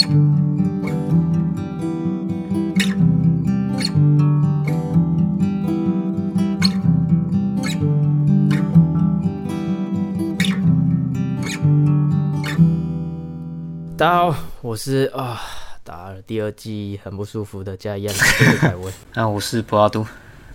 大家好，我是啊打了第二季很不舒服的加一样的凯文。那我是博阿都。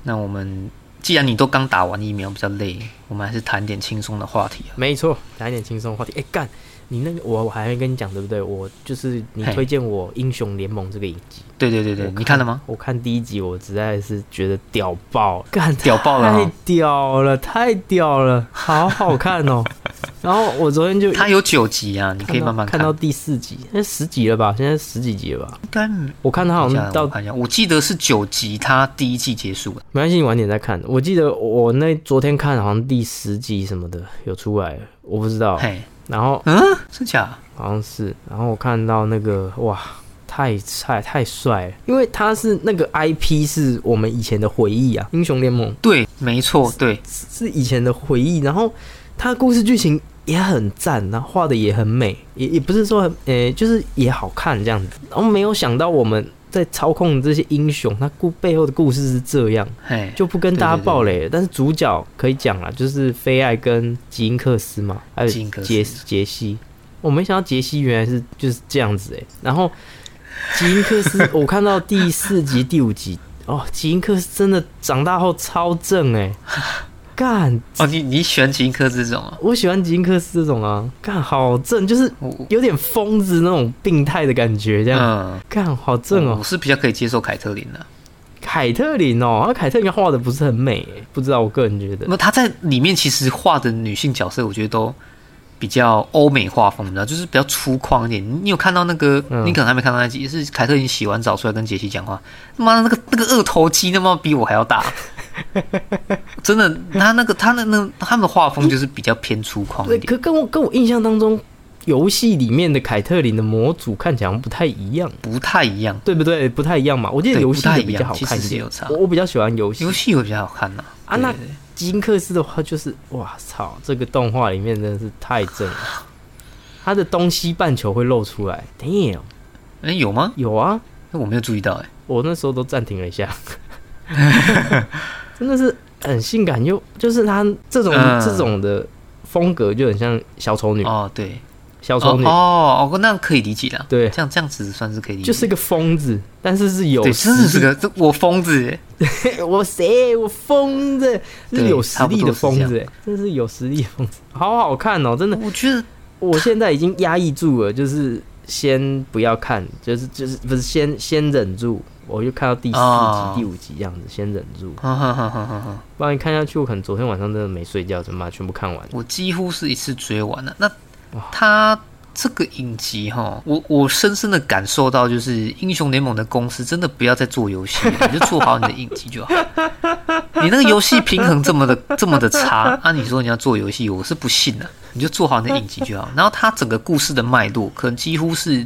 那我们既然你都刚打完疫苗，比较累，我们还是谈点轻松的话题啊。没错，谈一点轻松的话题。哎干，你那个我我还没跟你讲对不对？我就是你推荐我《英雄联盟》这个影集，对对对对，你看了吗？我看第一集，我实在是觉得屌爆，干屌爆了太哦屌了，太屌了，好好看哦。然后我昨天就它有九集啊，你可以慢慢看到第四集，现在十集了吧？现在十几集了吧？应该我看它好像到我记得是九集，它第一季结束了。没关系，你晚点再看。我记得我那昨天看好像第十集什么的有出来了，我不知道。嘿，然后嗯，真假？好像是，然后我看到那个哇，太菜太帅了，因为他是那个 IP 是我们以前的回忆啊，英雄联盟对，没错，对，是以前的回忆，然后他的故事剧情也很赞，然后画的也很美，也也不是说很呃、就是也好看这样子。然后没有想到我们在操控这些英雄，他故背后的故事是这样。就不跟大家对对对爆雷了，但是主角可以讲了，就是菲艾跟吉恩克斯嘛，还有杰杰西。我没想到杰西原来是就是这样子哎、然后吉恩克斯，我看到第四集、第五集，哦，吉恩克斯真的长大后超正哎、干，哦，你你喜欢吉因克斯这种啊？我喜欢吉因克斯这种啊，干好正，就是有点疯子那种病态的感觉，这样嗯，干好正哦我。是比较可以接受凯特琳的。凯特琳哦，那凯特琳画的不是很美哎、不知道我个人觉得那。么她在里面其实画的女性角色，我觉得都比较欧美画风，你知道，就是比较粗犷一点。你有看到那个？嗯你可能还没看到那集，是凯特琳洗完澡出来跟杰西讲话，他妈的那个那个二头肌，他妈比我还要大。真的，他那个他那那他们的画风就是比较偏粗犷，一点。可跟我跟我印象当中，游戏里面的凯特琳的模组看起来不太一样，不太一样，对不对？不太一样嘛。我记得游戏不太一样的比较好看一点。我我比较喜欢游戏。游。戏会比较好看呐、啊那对。对对基因克斯的话，就是哇操，这个动画里面真的是太正了，他的东西半球会露出来，damn，哎、有吗？有啊，那我没有注意到、哎，我那时候都暂停了一下，真的是很性感，又就是她这种、嗯。这种的风格就很像小丑女，哦，对，小丑女。哦哦哦，那可以理解啦。对。这样这样子算是可以理解，就是个疯子，但是是有对，实力。真的是个这我疯子，哎 我谁？我疯子，是有实力的疯子，哎，真是有实力的疯子，好好看哦，真的。我觉得我现在已经压抑住了，就是先不要看，就是就是不是先先忍住，我就看到第四集、哦第五集这样子，先忍住，哈哈哈哈哈哈，不然你看下去，我可能昨天晚上真的没睡觉，怎么把它全部看完？我几乎是一次追完了。那他这个影集哈，我我深深的感受到，就是英雄联盟的公司真的不要再做游戏了，你就做好你的影集就好。你那个游戏平衡这么的这么的差啊！你说你要做游戏，我是不信的。你就做好你的影集就好。然后它整个故事的脉络，可能几乎是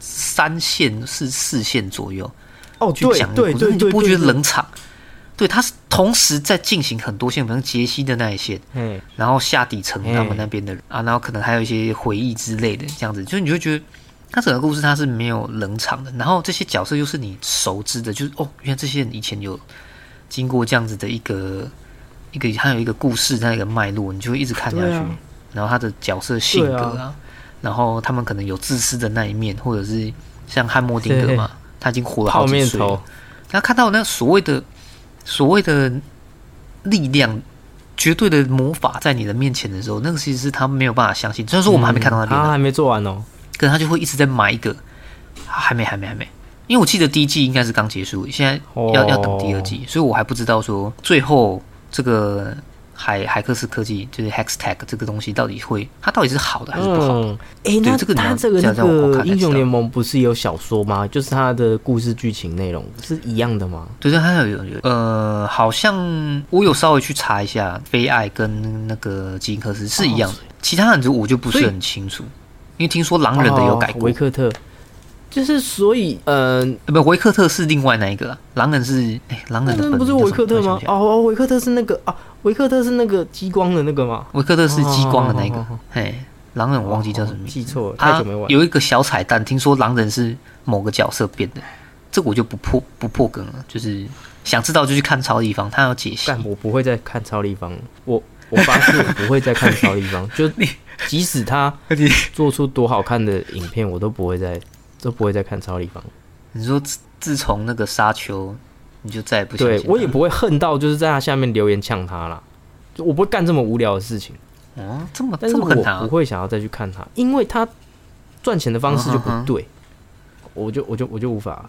三线是四线左右。哦，去对讲的故事，对对对，你就不觉得？冷场？对，他是同时在进行很多线，比如杰西的那一线，嗯，然后下底层他们那边的人啊，然后可能还有一些回忆之类的，这样子，就是你就觉得他整个故事他是没有冷场的，然后这些角色又是你熟知的，就是哦，原来这些人以前有经过这样子的一个一个，还有一个故事，它有一个脉络，你就会一直看下去，啊。然后他的角色性格对啊，然后他们可能有自私的那一面，或者是像汉默丁格嘛，他已经活了好泡面几岁了头，，他看到那所谓的所谓的力量、绝对的魔法在你的面前的时候，那个其实是他没有办法相信。虽然说我们还没看到那边呢，他还没做完哦。可是他就会一直在埋一个，还没，还没，还没。因为我记得第一季应该是刚结束，现在要、哦要等第二季，所以我还不知道说最后这个海海克斯科技就是 Hextech 这个东西到底会，它到底是好的还是不好的？嗯，哎，那这个你要他这个那个英雄联盟不是有小说吗？就是它的故事剧情内容是一样的吗？对对，还有有有呃，好像我有稍微去查一下，非爱跟那个基因克斯是一样的，其他人就我就不是很清楚，因为听说狼人的有改哦过，维克特，就是所以，嗯、呃不，维克特是另外那一个啊，狼人是哎，狼人不是维克特吗我想？想哦，维克特是那个啊，维克特是那个激光的那个吗？维克特是激光的那个哦哦哦哦，嘿，狼人我忘记叫什么名字，记错了，太他久没玩。有一个小彩蛋，听说狼人是某个角色变的，这个我就不破不破梗了，就是想知道就去看超立方，他要解析。但，我不会再看超立方，我我发誓我不会再看超立方，就即使他做出多好看的影片，我都不会再都不会再看超立方。你说自自从那个沙丘，你就再也不对我也不会恨到就是在他下面留言呛他啦，就我不会干这么无聊的事情，哦，这么但是我不会想要再去看他，因为他赚钱的方式就不对，我就我就我就无法，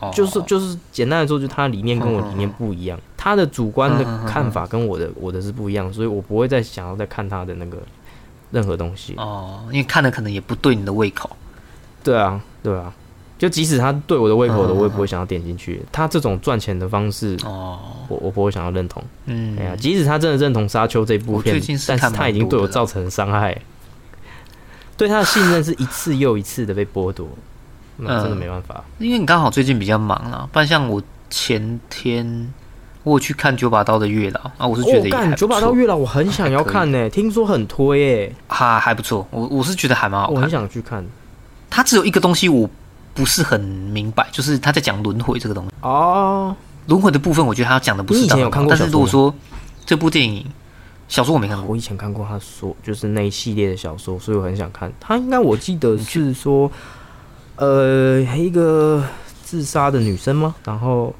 哦。就是就是简单来说，就他的理念跟我理念不一样，他的主观的看法跟我的我的是不一样，所以我不会再想要再看他的那个任何东西。哦，因为看的可能也不对你的胃口。对啊，对啊，就即使他对我的胃口的，我也不会想要点进去。他这种赚钱的方式，哦，我我不会想要认同。嗯哎，呀，即使他真的认同《沙丘》这部片但是他已经对我造成伤害，对他的信任是一次又一次的被剥夺，那真的嗯没办法。因为你刚好最近比较忙啦，不然像我前天我去看九把刀的月老啊，我是觉得哦，干也还不九把刀，月老，我很想要看呢、听说很推诶、还还不错，我我是觉得还蛮好看我很。想去看。它只有一个东西我不是很明白，就是他在讲轮回这个东西。哦，轮回的部分，我觉得他讲的不是你以前有看过但是如果说这部电影小说我没看过，我以前看过他说，就是那一系列的小说，所以我很想看。他应该我记得是说，呃，一个自杀的女生吗？然后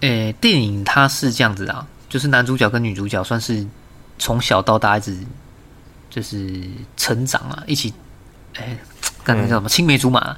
诶、电影它是这样子的啊，就是男主角跟女主角算是从小到大一直就是成长啊，一起，哎、刚才叫什么青梅竹马。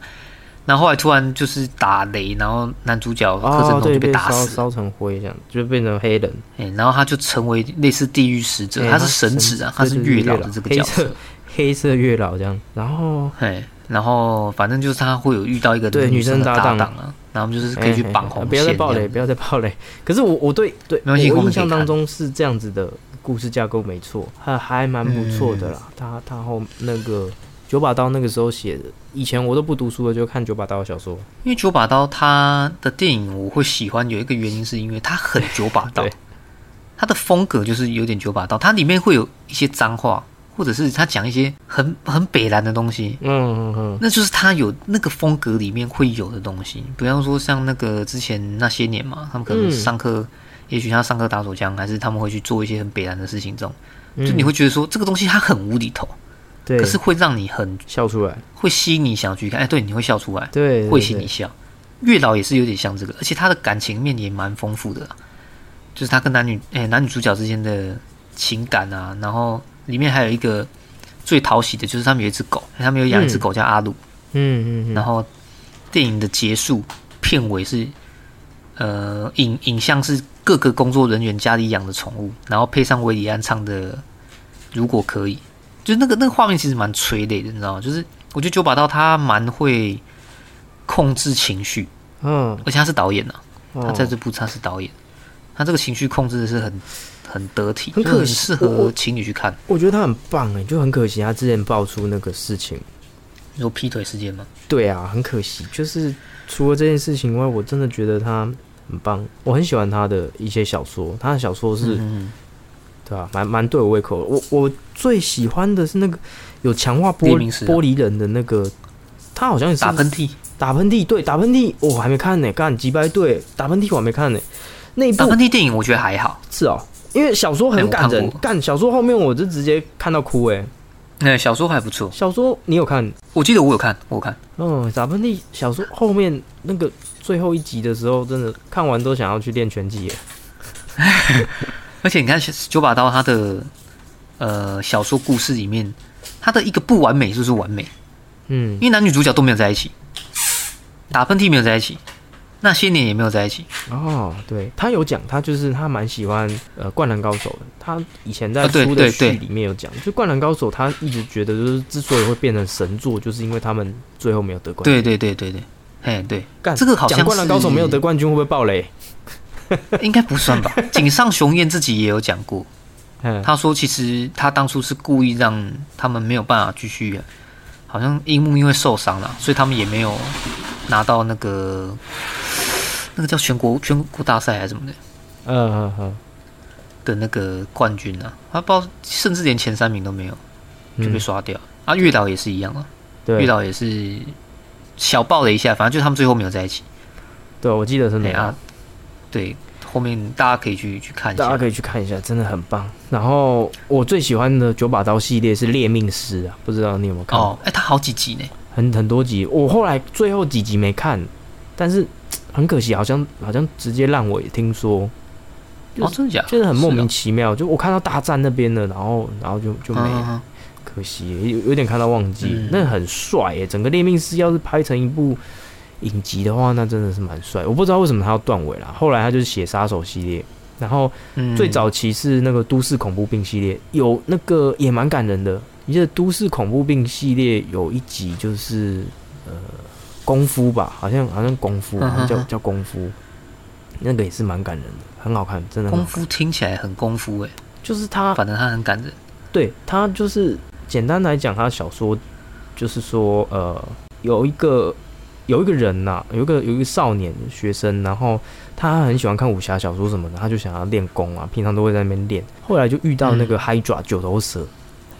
然后后来突然就是打雷，然后男主角柯震东就被被打死，烧烧成灰这样，就变成黑人。哎、然后他就成为类似地狱使者，哎他是神子啊，他是月老的这个角色黑色，月老这样。然后哎，然后反正就是他会有遇到一个对女生搭档搭档啊，然后就是可以去哎绑红线，不要再暴雷，不要再暴雷。可是我我对对，没关系我印象当中是这样子的故事架构没错，还还蛮不错的啦。嗯他他后那个九把刀那个时候写的，以前我都不读书了，就看九把刀的小说。因为九把刀他的电影我会喜欢，有一个原因是因为他很九把刀。对，它的风格就是有点九把刀，它里面会有一些脏话，或者是他讲一些很很北蓝的东西，嗯嗯嗯，那就是他有那个风格里面会有的东西。比方说像那个之前那些年嘛，他们可能嗯。上课，也许他上课打手枪，还是他们会去做一些很北蓝的事情，这种。嗯。就你会觉得说这个东西它很无厘头，对，可是会让你很笑出来，会吸引你想要去看，哎，对，你会笑出来。对，对会吸引你笑。月老也是有点像这个，而且他的感情面也蛮丰富的啦，就是他跟男女哎、男女主角之间的情感啊，然后里面还有一个最讨喜的，就是他们有一只狗，他们有养一只嗯狗叫阿鲁，嗯嗯嗯，然后电影的结束片尾是呃影影像是各个工作人员家里养的宠物，然后配上韦礼安唱的《如果可以》，就那个那个画面其实蛮催泪的，你知道吗？就是我觉得九把刀他蛮会控制情绪。嗯，而且他是导演呐、他他在这部他是导演，他这个情绪控制的是很很得体，很很可惜适合情侣去看。我觉得他很棒哎，就很可惜他之前爆出那个事情。你说劈腿事件吗？对啊，很可惜，就是除了这件事情以外，我真的觉得他很棒，我很喜欢他的一些小说，他的小说是，嗯，对啊、蛮蛮对我胃口的。我我最喜欢的是那个有强化玻璃啊玻璃人的那个，他好像也是打喷嚏，打喷嚏，对，打喷嚏，我、还没看呢，干几百对，打喷嚏我还没看呢，那一部打喷嚏电影我觉得还好。是哦，因为小说哎很感人干小说后面我就直接看到哭哎，那小说还不错，小说你有看？我记得我有看，我有看。嗯，打喷嚏小说后面那个最后一集的时候，真的看完都想要去练拳击耶。而且你看九把刀他的呃小说故事里面，他的一个不完美就是完美，嗯因为男女主角都没有在一起，打喷嚏没有在一起，那些年也没有在一起。哦，对他有讲，他就是他蛮喜欢呃《灌篮高手》的。他以前在啊对书的序对对里面有讲，就《灌篮高手》，他一直觉得就是之所以会变成神作，就是因为他们最后没有得冠军。对对对对对，哎对，干这个好像《灌篮高手》没有得冠军会不会爆雷？应该不算吧？井上雄彦自己也有讲过，嗯，他说其实他当初是故意让他们没有办法继续，好像樱木因为受伤了，所以他们也没有拿到那个那个叫全国全国大赛还是什么的嗯嗯嗯的那个冠军啊，他不知道甚至连前三名都没有就被嗯，刷掉。啊，月岛也是一样啊，月岛也是小爆了一下，反正就他们最后没有在一起。对，我记得是那样。对后面大家可以去去看一下。大家可以去看一下，真的很棒。然后我最喜欢的九把刀系列是《猎命师》啊，不知道你有没有看？哦，哎，它好几集呢。很很多集，我后来最后几集没看，但是很可惜，好像好像直接烂尾。听说哦，真的假的？就是很莫名其妙，就我看到大战那边了，然后然后就就哦没了，可惜有有点看到忘记。嗯那很帅耶，整个《猎命师》要是拍成一部影集的话，那真的是蛮帅。我不知道为什么他要断尾啦，后来他就是写杀手系列，然后嗯最早期是那个都市恐怖病系列，有那个也蛮感人的。你记得都市恐怖病系列有一集就是呃功夫吧，好像好像功夫，嗯好像叫叫功夫，那个也是蛮感人的，很好看，真的很好看。功夫听起来很功夫哎，就是他，反正他很感人。对他就是简单来讲，他小说就是说呃有一个有一个人呐、有一个有一个少年学生，然后他很喜欢看武侠小说什么的，他就想要练功啊，平常都会在那边练。后来就遇到那个 Hydra 九头蛇，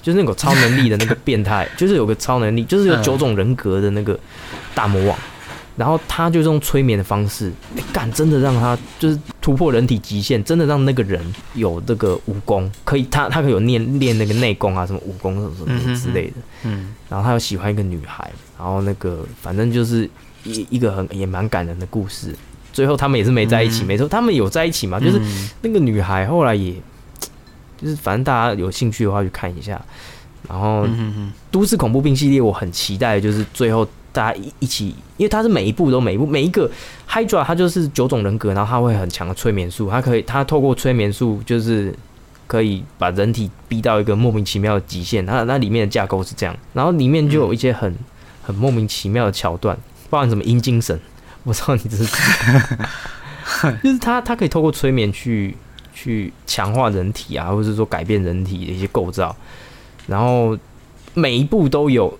就是那个超能力的那个变态，就是有个超能力，就是有九种人格的那个大魔王。然后他就是用催眠的方式，哎干真的让他就是突破人体极限，真的让那个人有这个武功，可以他他可以有练练那个内功啊，什么武功什么什么之类的。嗯然后他又喜欢一个女孩，然后那个反正就是一一个很也蛮感人的故事。最后他们也是没在一起，嗯没错，他们有在一起嘛？就是嗯那个女孩后来也，就是反正大家有兴趣的话去看一下。然后都市恐怖病系列，我很期待，就是最后大家一一起，因为它是每一步都每一步每一个 Hydra，它就是九种人格，然后它会很强的催眠术，它可以它透过催眠术就是可以把人体逼到一个莫名其妙的极限。它那里面的架构是这样，然后里面就有一些很很莫名其妙的桥段，包含什么阴精神，我知道你这是，就是它它可以透过催眠去去强化人体啊，或者是说改变人体的一些构造。然后每一步都有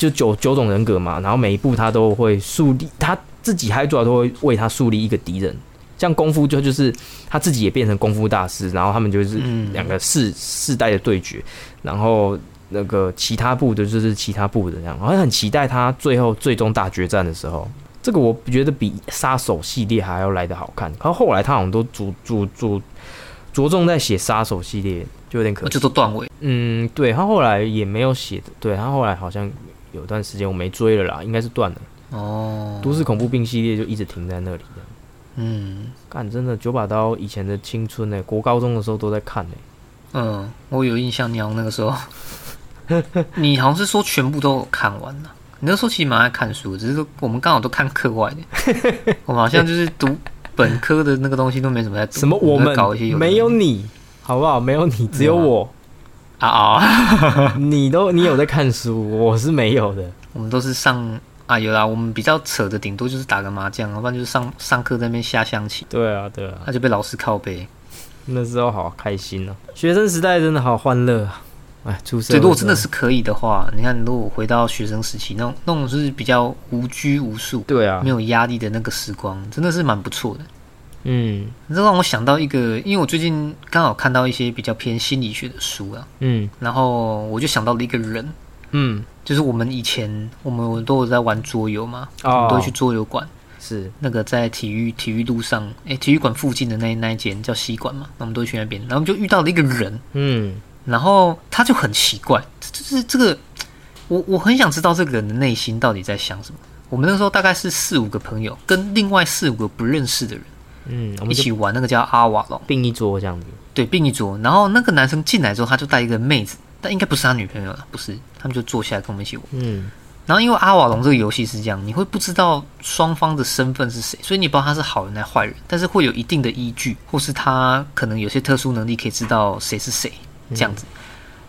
就九九种人格嘛，然后每一部他都会树立他自己，还主要都会为他树立一个敌人。像功夫就就是他自己也变成功夫大师，然后他们就是嗯两个世世代的对决，然后那个其他部的就是其他部的这样，我很期待他最后最终大决战的时候。这个我觉得比杀手系列还要来的好看，可是后来他好像都主主主着重在写杀手系列，就有点可惜就。都断尾。嗯，对他后来也没有写的，对他后来好像有段时间我没追了啦，应该是断了。哦，都市恐怖病系列就一直停在那里嗯干真的九把刀以前的青春呢、国高中的时候都在看呢、嗯，我有印象，你好像那个时候，你好像是说全部都看完了。你那时候其实蛮爱看书，只是说我们刚好都看课外的，我们好像就是读本科的那个东西都没什么在读。什么我们搞一些有没有你，好不好？没有你，只有我。啊啊，你都你有在看书，我是没有的。我们都是上啊有啦，我们比较扯的顶多就是打个麻将，要不然就是上上课在那边下象棋，对啊，对啊，那就被老师靠背。那时候好开心哦、学生时代真的好欢乐啊！哎，出生。对如果真的是可以的话，你看，如果回到学生时期，那种那种就是比较无拘无束、对啊没，有压力的那个时光，真的是蛮不错的。嗯。这让我想到一个，因为我最近刚好看到一些比较偏心理学的书啊，嗯。然后我就想到了一个人，嗯，就是我们以前我们都有在玩桌游嘛，我们哦都会去桌游馆，是。那个在体育体育路上，哎，体育馆附近的那那一间叫西馆嘛，那我们都去那边，然后我们就遇到了一个人，嗯。然后他就很奇怪，就是这个，我我很想知道这个人的内心到底在想什么。我们那时候大概是四五个朋友，跟另外四五个不认识的人嗯，我一们一起玩那个叫阿瓦隆，并一桌这样子。对，并一桌。然后那个男生进来之后，他就带一个妹子，但应该不是他女朋友了，不是，他们就坐下来跟我们一起玩。嗯然后因为阿瓦隆这个游戏是这样，你会不知道双方的身份是谁，所以你不知道他是好人还是坏人，但是会有一定的依据，或是他可能有些特殊能力可以知道谁是谁这样子。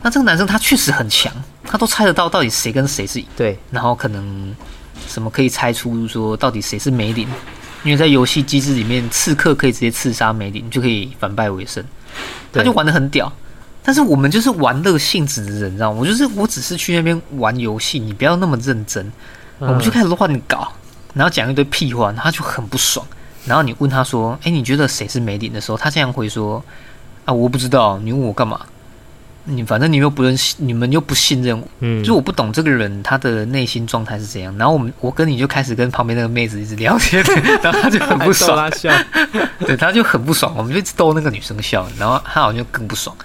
那这个男生他确实很强，他都猜得到到底谁跟谁是，对，然后可能什么可以猜出说到底谁是梅林，因为在游戏机制里面，刺客可以直接刺杀梅林，就可以反败为胜，他就玩的很屌。但是我们就是玩乐性质的人，你知道吗？我就是我只是去那边玩游戏，你不要那么认真。嗯我们就开始乱搞，然后讲一堆屁话，他就很不爽。然后你问他说：“哎，你觉得谁是梅林？”的时候，他这样会说：“啊，我不知道，你问我干嘛？”你反正你又不认识，你们又不信任我，嗯，就是我不懂这个人他的内心状态是怎样。然后我们我跟你就开始跟旁边那个妹子一直聊天，然后他就很不爽，他笑，对，他就很不爽，我们就一直逗那个女生笑，然后他好像就更不爽。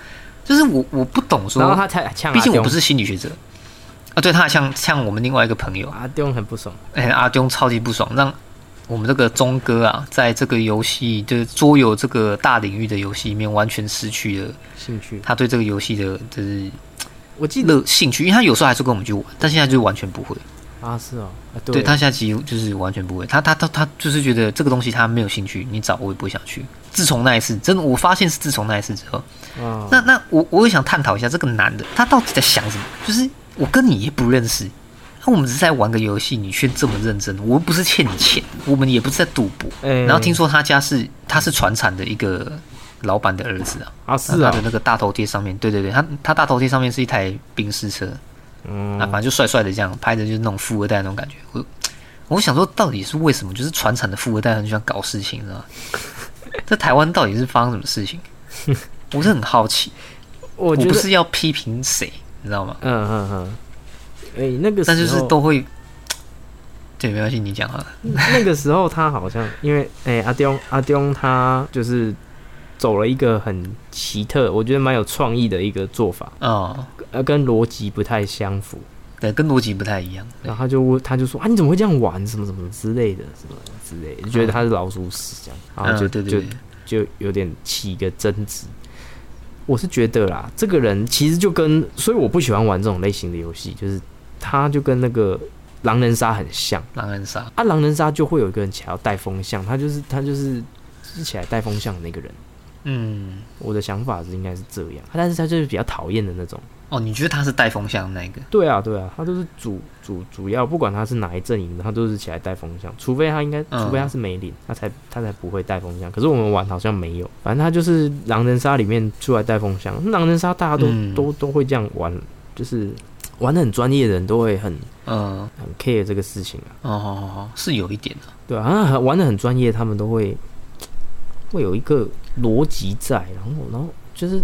就是我我不懂说，然后他才呛毕竟我不是心理学者。啊，对他还像像我们另外一个朋友，阿丢很不爽，哎、阿丢超级不爽，让我们这个钟哥啊，在这个游戏就是桌游这个大领域的游戏里面，完全失去了兴趣。他对这个游戏的就是我记得兴趣，因为他有时候还是跟我们去玩，但现在就完全不会。啊是哦，啊对他现在几乎就是完全不会，他他他他就是觉得这个东西他没有兴趣，你找我也不会想去。自从那一次，真的我发现是自从那一次之后，啊，那那我我也想探讨一下这个男的他到底在想什么？就是我跟你也不认识，那我们只是在玩个游戏，你却这么认真，我又不是欠你钱，我们也不是在赌博。哎然后听说他家是他是船产的一个老板的儿子啊，啊是啊他的，那个大头贴上面，对对对，他他大头贴上面是一台宾士车，嗯啊，反正就帅帅的这样拍的，就是那种富二代那种感觉。我我想说，到底是为什么？就是船产的富二代很喜欢搞事情，知道吗？在台湾到底是发生什么事情？我是很好奇。我我不是要批评谁，你知道吗？嗯嗯嗯，哎那个时候但就是都会，对，没关系，你讲好了。那个时候他好像因为哎、阿丢阿丢他就是走了一个很奇特，我觉得蛮有创意的一个做法，哦，呃，跟逻辑不太相符。对，跟逻辑不太一样。然后他就他就说啊，你怎么会这样玩？什么什么之类的，什么之类的，就觉得他是老鼠屎这样，然后就、嗯，对对对，就就有点起一个争执。我是觉得啦，这个人其实就跟，所以我不喜欢玩这种类型的游戏，就是他就跟那个狼人杀很像狼人杀，啊，狼人杀就会有一个人起来要带风向，他就是他就是是起来带风向的那个人。嗯，我的想法是应该是这样，但是他就是比较讨厌的那种。哦，你觉得他是带风向的那个？对啊，对啊，他都是主主主要，不管他是哪一阵营的，他都是起来带风向，除非他应该，嗯除非他是梅林，他才他才不会带风向。可是我们玩好像没有，反正他就是狼人杀里面出来带风向。狼人杀大家都、嗯都都会这样玩，就是玩的很专业的人都会很嗯，很 care 这个事情啊，哦好好好，是有一点的。对啊，啊玩的很专业，他们都会会有一个逻辑在，然后然后就是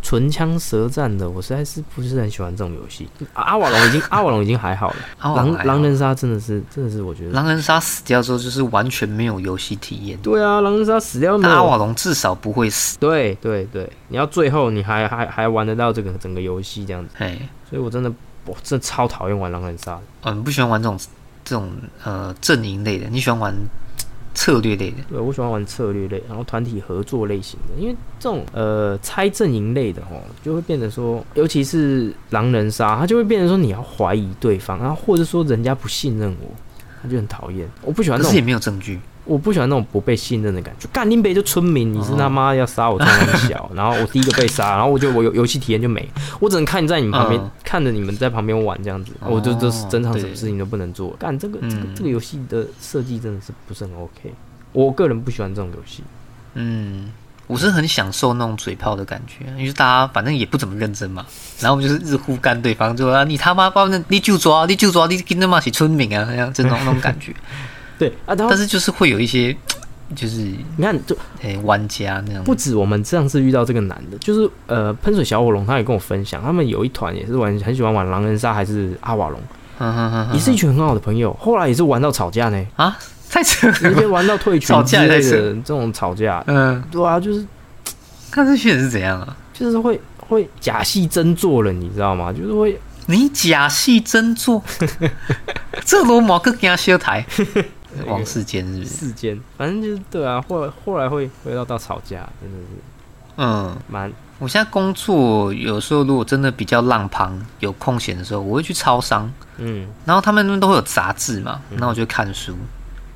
唇枪舌战的，我实在是不是很喜欢这种游戏。啊阿瓦隆已经 阿瓦隆已经还好了，狼狼人杀真的是真的是我觉得，狼人杀死掉之后，就是完全没有游戏体验。对啊，狼人杀死掉没但阿瓦有？隆至少不会死。对对对，你要最后你还还还玩得到这个整个游戏这样子，嘿，所以我真的我真的超讨厌玩狼人杀的。嗯，你不喜欢玩这种这种呃阵营类的，你喜欢玩策略类的。对，我喜欢玩策略类，然后团体合作类型的，因为这种呃猜阵营类的哦，就会变得说，尤其是狼人杀，它就会变成说你要怀疑对方，然后或者说人家不信任我，他就很讨厌。我不喜欢这种，可是也没有证据。我不喜欢那种不被信任的感觉。干林北就村民，你是他妈要杀我，这么小，然后我第一个被杀，然后我就我游游戏体验就没，我只能看在你们旁边，嗯看着你们在旁边玩这样子，哦我就就是整场什么事情都不能做。干这个这个嗯这个游戏的设计真的是不是很 OK。我个人不喜欢这种游戏。嗯，我是很享受那种嘴炮的感觉，因为大家反正也不怎么认真嘛，然后我们就是日呼干对方，就说啊你他妈反正你就抓，你就抓，你跟他妈起村民啊，这样这种那种感觉。对啊，但是就是会有一些，就是你看，就诶、玩家那样。不止我们上次遇到这个男的，就是呃喷水小火龙，他也跟我分享，他们有一团也是玩很喜欢玩狼人杀还是阿瓦隆，也是一群很好的朋友，后来也是玩到吵架呢，啊，太扯直接。玩到退群吵之类架也太扯的这种吵架，嗯，对啊，就是看这些人是怎样啊？就是会会假戏真做了，你知道吗？就是会你假戏真做，这罗毛更加修台。王世坚是不是？世坚，反正就是对啊，后来后来会会到到吵架，真的是嗯，蛮我现在工作有时候如果真的比较浪旁有空闲的时候，我会去超商，嗯然后他们那边都会有杂志嘛，然后我就看书，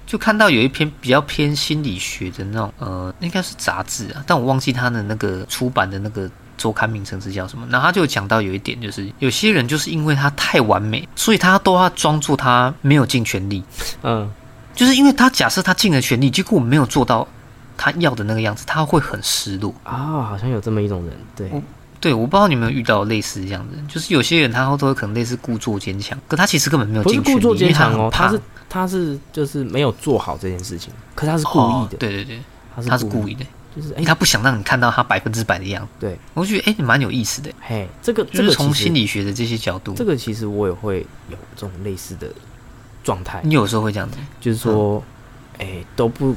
就看到有一篇比较偏心理学的那种，呃，应该是杂志啊，但我忘记它的那个出版的那个周刊名称是叫什么。然后他就讲到有一点，就是有些人就是因为他太完美，所以他都要装作他没有尽全力，嗯就是因为他假设他尽了全力，结果没有做到他要的那个样子，他会很失落。啊，好像有这么一种人，对，我对，我不知道你有没有遇到类似这样的，就是有些人他都会可能类似故作坚强，可他其实根本没有不是尽全力，故作坚强哦，他他是他是就是没有做好这件事情，可是他是故意的，哦对对对，他是他是故故意的。就是哎、他不想让你看到他百分之百的样子。对，我觉得哎，你蛮有意思的，嘿，这个这个从心理学的这些角度，这个其实我也会有这种类似的状态，你有时候会这样子。就是说，哎、都不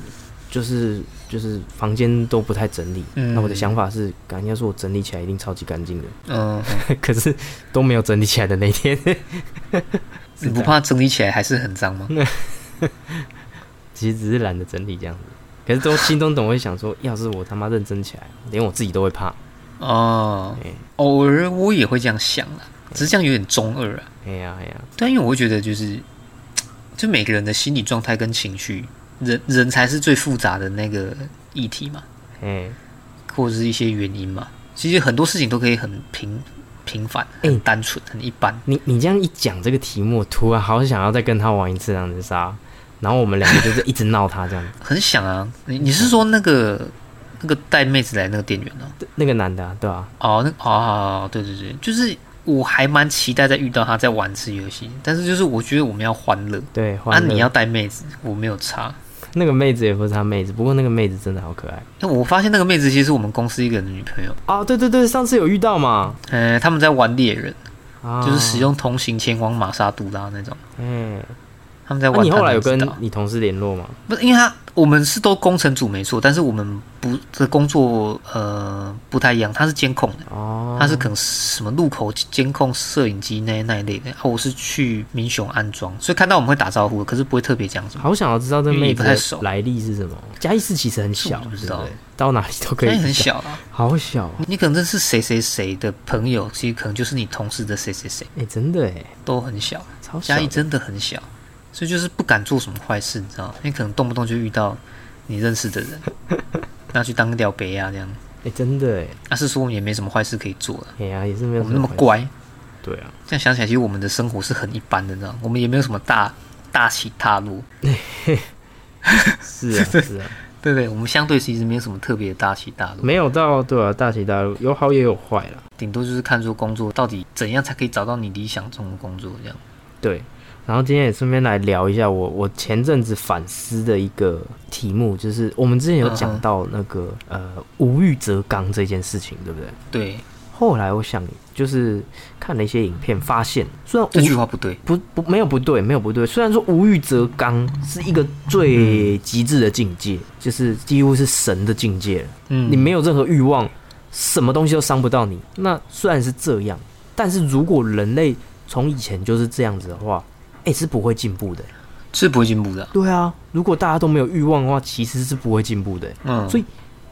就是就是房间都不太整理。嗯那我的想法是，感觉说我整理起来一定超级干净的，嗯，可是都没有整理起来的那一天。你不怕整理起来还是很脏吗？其实只是懒得整理这样子，可是都心中总会想说，要是我他妈认真起来，连我自己都会怕。哦哎，偶尔我也会这样想啦，只是这样有点中二啊。哎呀哎呀，但因为我会觉得就是，就每个人的心理状态跟情绪，人人才是最复杂的那个议题嘛，嗯，或者是一些原因嘛。其实很多事情都可以很平平凡、很哎单纯、很一般。你你这样一讲这个题目，突然好想要再跟他玩一次狼人杀，然后我们两个就是一直闹他这样。很想啊，你你是说那个那个带妹子来那个店员呢、那个男的、啊，对吧、哦，那哦，对对对，就是我还蛮期待再遇到他再玩一次游戏，但是就是我觉得我们要欢乐，对，啊，乐。你要带妹子，我没有差。那个妹子也不是他妹子，不过那个妹子真的好可爱。那我发现那个妹子其实是我们公司一个人的女朋友，啊！对对对，上次有遇到嘛，呃，他们在玩猎人，啊，就是使用同行前往玛莎杜拉那种，哎，他们在你后来有跟你同事联络吗？不是因为他我们是都工程组没错，但是我们不的工作呃不太一样，他是监控的。哦，他是可能什么路口监控摄影机那那一类的，啊，我是去民雄安装，所以看到我们会打招呼，可是不会特别讲什么。好想要知道这妹熟来历是什么。嘉义市其实很小，不知道到哪里都可以很小啊，好小、啊，你可能认识谁谁谁的朋友，其实可能就是你同事的谁谁谁，哎、真的哎，都很小。超小，嘉义真的很小，所以就是不敢做什么坏事，你知道吗？因为可能动不动就遇到你认识的人，那去当吊杯啊这样。哎、真的哎，那、是说我们也没什么坏事可以做了，哎呀，也是没有我们那么乖，对啊，这样想起来，其实我们的生活是很一般的，你知道吗？我们也没有什么大大起大落，是啊 是啊，对不对？我们相对其实没有什么特别的大起大落，没有到对啊，大起大落，有好也有坏啦，顶多就是看出工作到底怎样才可以找到你理想中的工作这样。对。然后今天也顺便来聊一下我我前阵子反思的一个题目，就是我们之前有讲到那个、呃无欲则刚这件事情，对不对？对，后来我想就是看了一些影片，发现虽然这句话不对，不不没有不对，没有不对。虽然说无欲则刚是一个最极致的境界，就是几乎是神的境界了。嗯，你没有任何欲望，什么东西都伤不到你。那虽然是这样，但是如果人类从以前就是这样子的话，哎、是不会进步的。是不会进步的啊。对啊，如果大家都没有欲望的话，其实是不会进步的。嗯，所以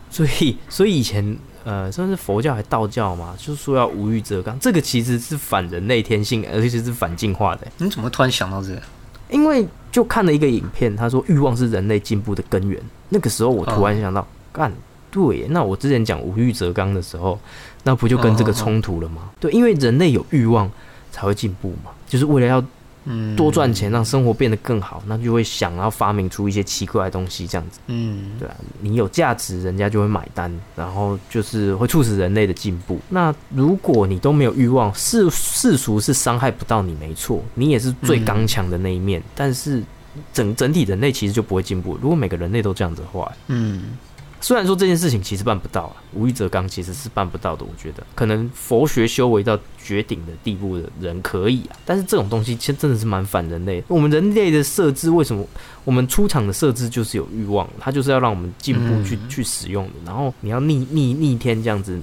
所以，所以以前呃，算是佛教还道教嘛，就是说要无欲则刚，这个其实是反人类天性，而且是反进化的。你怎么突然想到这个？因为就看了一个影片，他说欲望是人类进步的根源。那个时候我突然想到，干、对，那我之前讲无欲则刚的时候，那不就跟这个冲突了吗？对，因为人类有欲望才会进步嘛，就是为了要嗯，多赚钱，让生活变得更好，那就会想要发明出一些奇怪的东西，这样子。嗯，对啊，你有价值，人家就会买单，然后就是会促使人类的进步。那如果你都没有欲望，世世俗是伤害不到你，没错，你也是最刚强的那一面，但是整整体人类其实就不会进步。如果每个人类都这样子的话，嗯，虽然说这件事情其实办不到啊，无欲则刚其实是办不到的。我觉得可能佛学修为到绝顶的地步的人可以啊，但是这种东西其实真的是蛮反人类。我们人类的设置为什么我们出厂的设置就是有欲望，它就是要让我们进步去、嗯去使用的。然后你要逆逆逆天这样子。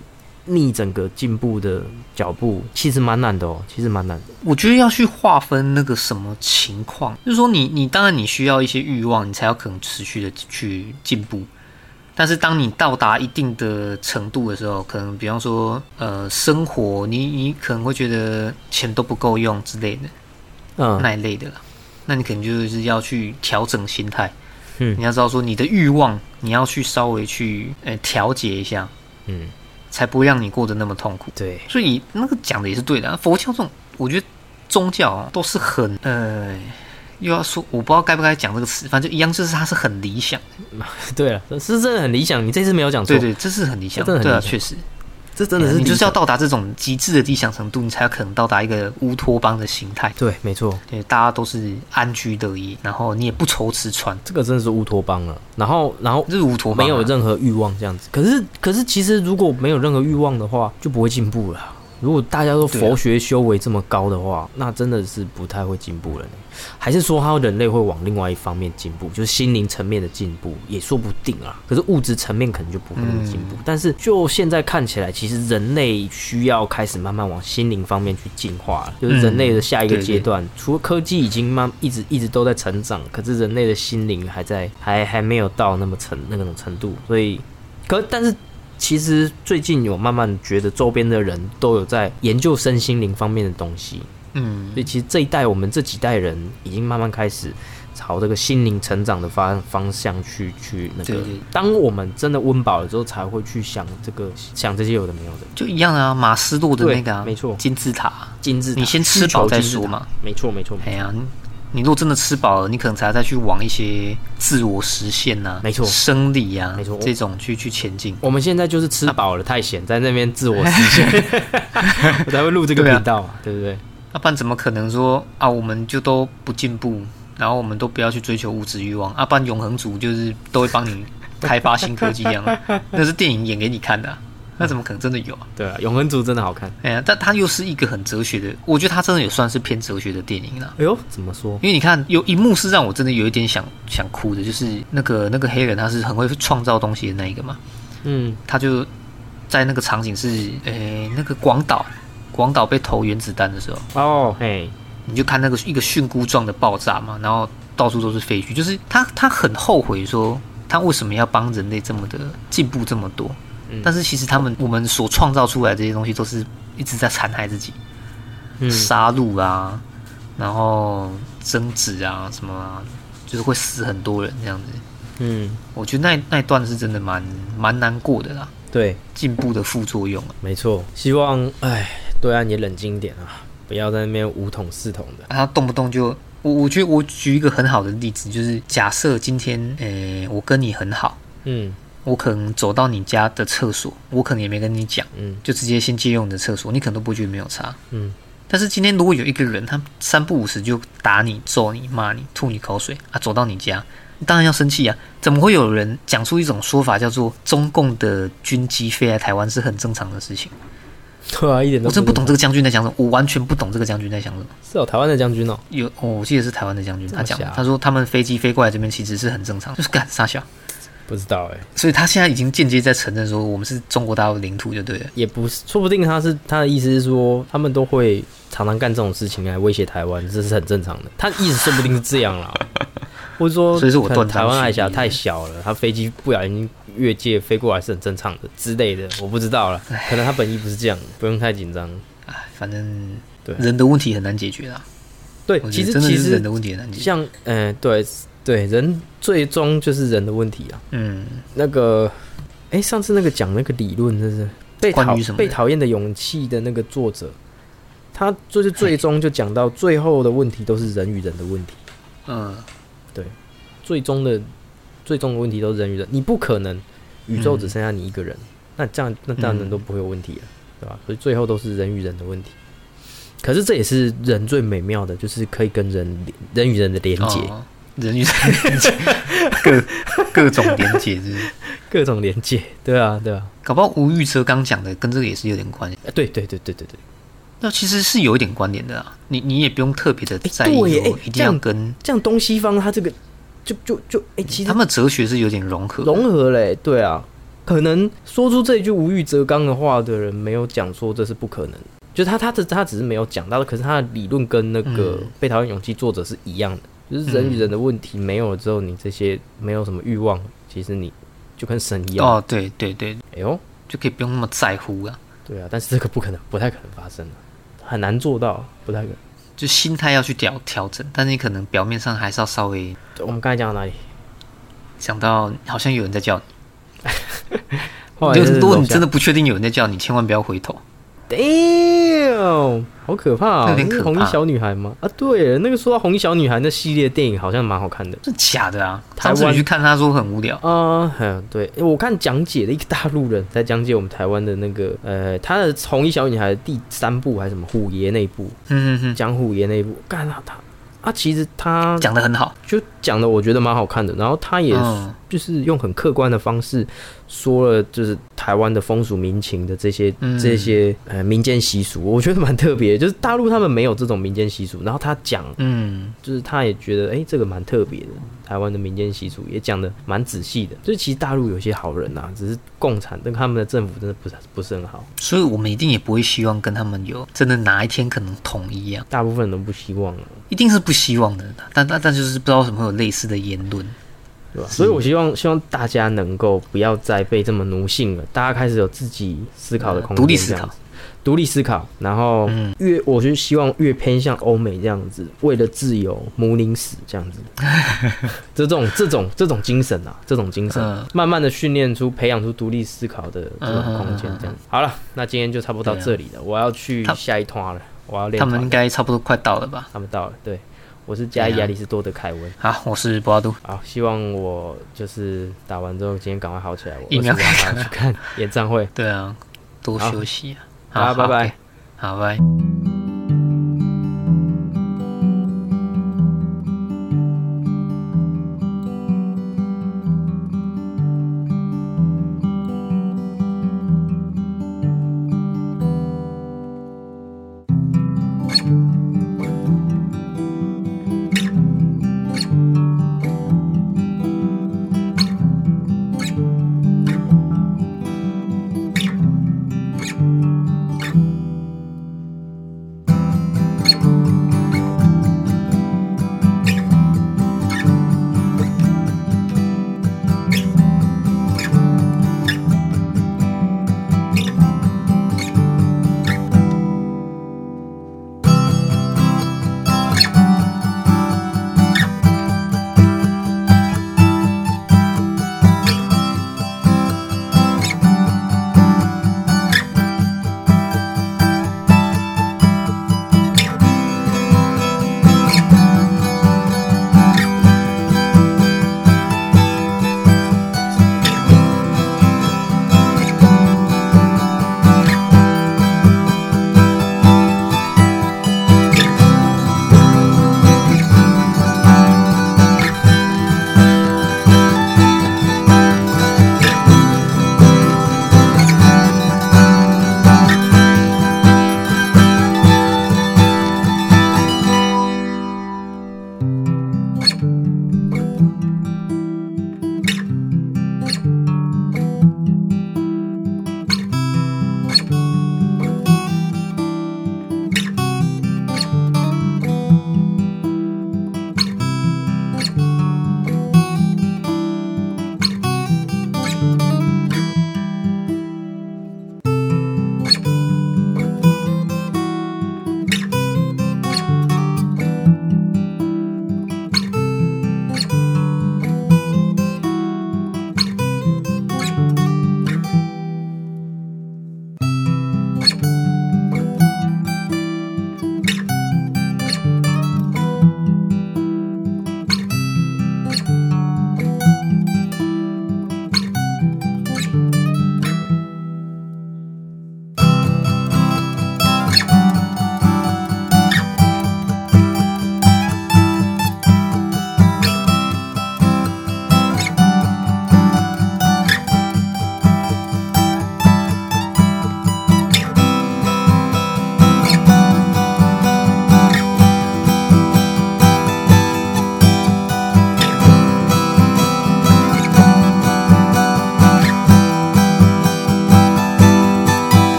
逆整个进步的脚步，其实蛮难的哦，其实蛮难的。我觉得要去划分那个什么情况，就是说你你当然你需要一些欲望，你才有可能持续的去进步。但是当你到达一定的程度的时候，可能比方说呃生活，你你可能会觉得钱都不够用之类的嗯，那一类的啦，那你可能就是要去调整心态。嗯你要知道说你的欲望，你要去稍微去呃调节一下，嗯，才不会让你过得那么痛苦。对，所以那个讲的也是对的、啊。佛教这种，我觉得宗教啊都是很呃，又要说我不知道该不该讲这个词，反正一样，就是它是很理想。对了，是真的很理想。你这次没有讲错，对对，这是很理想。真的很理想确实。这真的是你就是要到达这种极致的理想程度，你才有可能到达一个乌托邦的形态。对，没错，对，大家都是安居乐业，然后你也不愁吃穿，这个真的是乌托邦了。然后，然后这是乌托邦、啊。没有任何欲望这样子。可是，可是其实如果没有任何欲望的话，就不会进步了啊。如果大家都佛学修为这么高的话，那真的是不太会进步了呢。还是说，他人类会往另外一方面进步，就是心灵层面的进步，也说不定啊。可是物质层面可能就不会那么进步。但是就现在看起来，其实人类需要开始慢慢往心灵方面去进化了。就是人类的下一个对对阶段，除了科技已经慢一直一直都在成长，可是人类的心灵还在还还没有到那么程那种程度，所以可但是。其实最近有慢慢觉得周边的人都有在研究身心灵方面的东西，嗯所以其实这一代我们这几代人已经慢慢开始朝这个心灵成长的方方向去去那个。当我们真的温饱了之后，才会去想这个想这些有的没有的就一样啊，马斯洛的那个、啊、对没错金字塔。金字塔。你先吃饱再说嘛。没错没错，哎呀，你你如果真的吃饱了，你可能才再去往一些自我实现呐、没错生理啊，没错这种去去前进。我们现在就是吃饱了太闲，在那边自我实现，我才会录这个频道啊，对不对？要不然怎么可能说啊，我们就都不进步，然后我们都不要去追求物质欲望？啊，不然永恒族就是都会帮你开发新科技一样，那是电影演给你看的啊、那怎么可能真的有啊？对啊，永恒族真的好看。哎呀，但它又是一个很哲学的，我觉得它真的也算是偏哲学的电影了。哎呦，怎么说？因为你看，有一幕是让我真的有一点想想哭的，就是那个那个黑人，他是很会创造东西的那一个嘛，嗯他就在那个场景是，诶、那个广岛，广岛被投原子弹的时候，哦，嘿，你就看那个一个蕈菇状的爆炸嘛，然后到处都是废墟，就是他他很后悔说，他为什么要帮人类这么的进步这么多，嗯但是其实他们我们所创造出来的这些东西都是一直在残害自己，嗯杀戮啊，然后争执啊什么啊，就是会死很多人这样子。嗯，我觉得那那一段是真的蛮蛮难过的啦，对，进步的副作用啊。没错。希望，哎，对啊，你冷静一点啊，不要在那边五统四统的。他动不动就，我我觉得我举一个很好的例子，就是假设今天，诶、我跟你很好，嗯我可能走到你家的厕所，我可能也没跟你讲，嗯就直接先借用你的厕所，你可能都不会觉得没有差。嗯，但是今天如果有一个人，他三不五时就打你、揍你、骂你、吐你口水啊，走到你家，你当然要生气啊！怎么会有人讲出一种说法，叫做中共的军机飞来台湾是很正常的事情？对 啊，一点都我真不懂这个将军在想什么，我完全不懂这个将军在想什么。常。是哦，台湾的将军哦，有哦，我记得是台湾的将军，他讲，他说他们飞机飞过来这边其实是很正常，就是干傻小，不知道哎，所以他现在已经间接在承认说我们是中国大陆领土就对了。也不是，说不定他是他的意思是说，他们都会常常干这种事情来威胁台湾，这是很正常的。他的意思说不定是这样啦，或者说，所以是我台湾海峡太小了，他飞机不小心越界飞过来是很正常的之类的，我不知道了，可能他本意不是这样，不用太紧张。哎，反正对人的问题很难解决啦。对，其实其实人的问题很难解决。像，嗯、对对，人最终就是人的问题啊。嗯，那个，哎，上次那个讲那个理论，就是？被讨被讨厌的勇气的那个作者，他就是最终就讲到最后的问题都是人与人的问题，嗯，对最终的最终的问题都是人与人，你不可能宇宙只剩下你一个人，那这样那当然嗯都不会有问题了，对吧？所以最后都是人与人的问题。可是这也是人最美妙的，就是可以跟人连人与人的连接，哦、人与人的连接，各各种连接，就是？各种连接，对啊，对啊，搞不好吴玉哲刚讲的跟这个也是有点关系。哎对对对对对对。那其实是有一点关联的啊，你你也不用特别的在意一定要这样跟这样东西方他这个就就就哎、其实他们哲学是有点融合。融合嘞、对啊，可能说出这一句无欲则刚的话的人，没有讲说这是不可能，就他他的他只是没有讲到，可是他的理论跟那个嗯被讨厌勇气作者是一样的，就是人与人的问题没有了之后，你这些没有什么欲望，其实你就跟神一样。哦，对对对，哎呦，就可以不用那么在乎啊，对啊，但是这个不可能，不太可能发生的，很难做到，不太可能。就心态要去调调整，但是你可能表面上还是要稍微我们刚才讲到哪里？讲到好像有人在叫你，就是如果你真的不确定有人在叫你，千万不要回头。Damn！后好可怕啊！有点可怕那是红衣小女孩吗？啊，对，那个说到红衣小女孩那系列电影好像蛮好看的。是假的啊！台湾上次你去看，他说很无聊。啊、嗯，对，我看讲解的一个大陆人在讲解我们台湾的那个，呃，他的《红衣小女孩》的第三部还是什么虎爷那一部，嗯嗯讲虎爷那一部，干他他啊，其实他，讲的很好。就讲的我觉得蛮好看的，然后他也嗯就是用很客观的方式说了，就是台湾的风俗民情的这些、嗯这些呃民间习俗，我觉得蛮特别，就是大陆他们没有这种民间习俗，然后他讲嗯，就是他也觉得，哎、这个蛮特别的。台湾的民间习俗也讲的蛮仔细的，就是其实大陆有些好人啊，只是共产，跟他们的政府真的不是不是很好，所以我们一定也不会希望跟他们有真的哪一天可能统一啊，大部分人都不希望了，一定是不希望的。但但但就是不知道什么会有类似的言论。对吧？所以我希望希望大家能够不要再被这么奴性了，大家开始有自己思考的空间，独立思考独立思考，然后嗯越我就希望越偏向欧美这样子，为了自由母宁死这样子，这种这种这种精神啊，这种精神，嗯慢慢的训练出、培养出独立思考的这种空间，这样。好了，那今天就差不多到这里了，我要去下一团了，我要。他们应该差不多快到了吧？他们到了，对，我是加伊亚里士多德凯文。好，我是博阿杜，好，希望我就是打完之后，今天赶快好起来，我疫苗25号要去看 演唱会。对啊，多休息啊。好，拜拜。好，拜。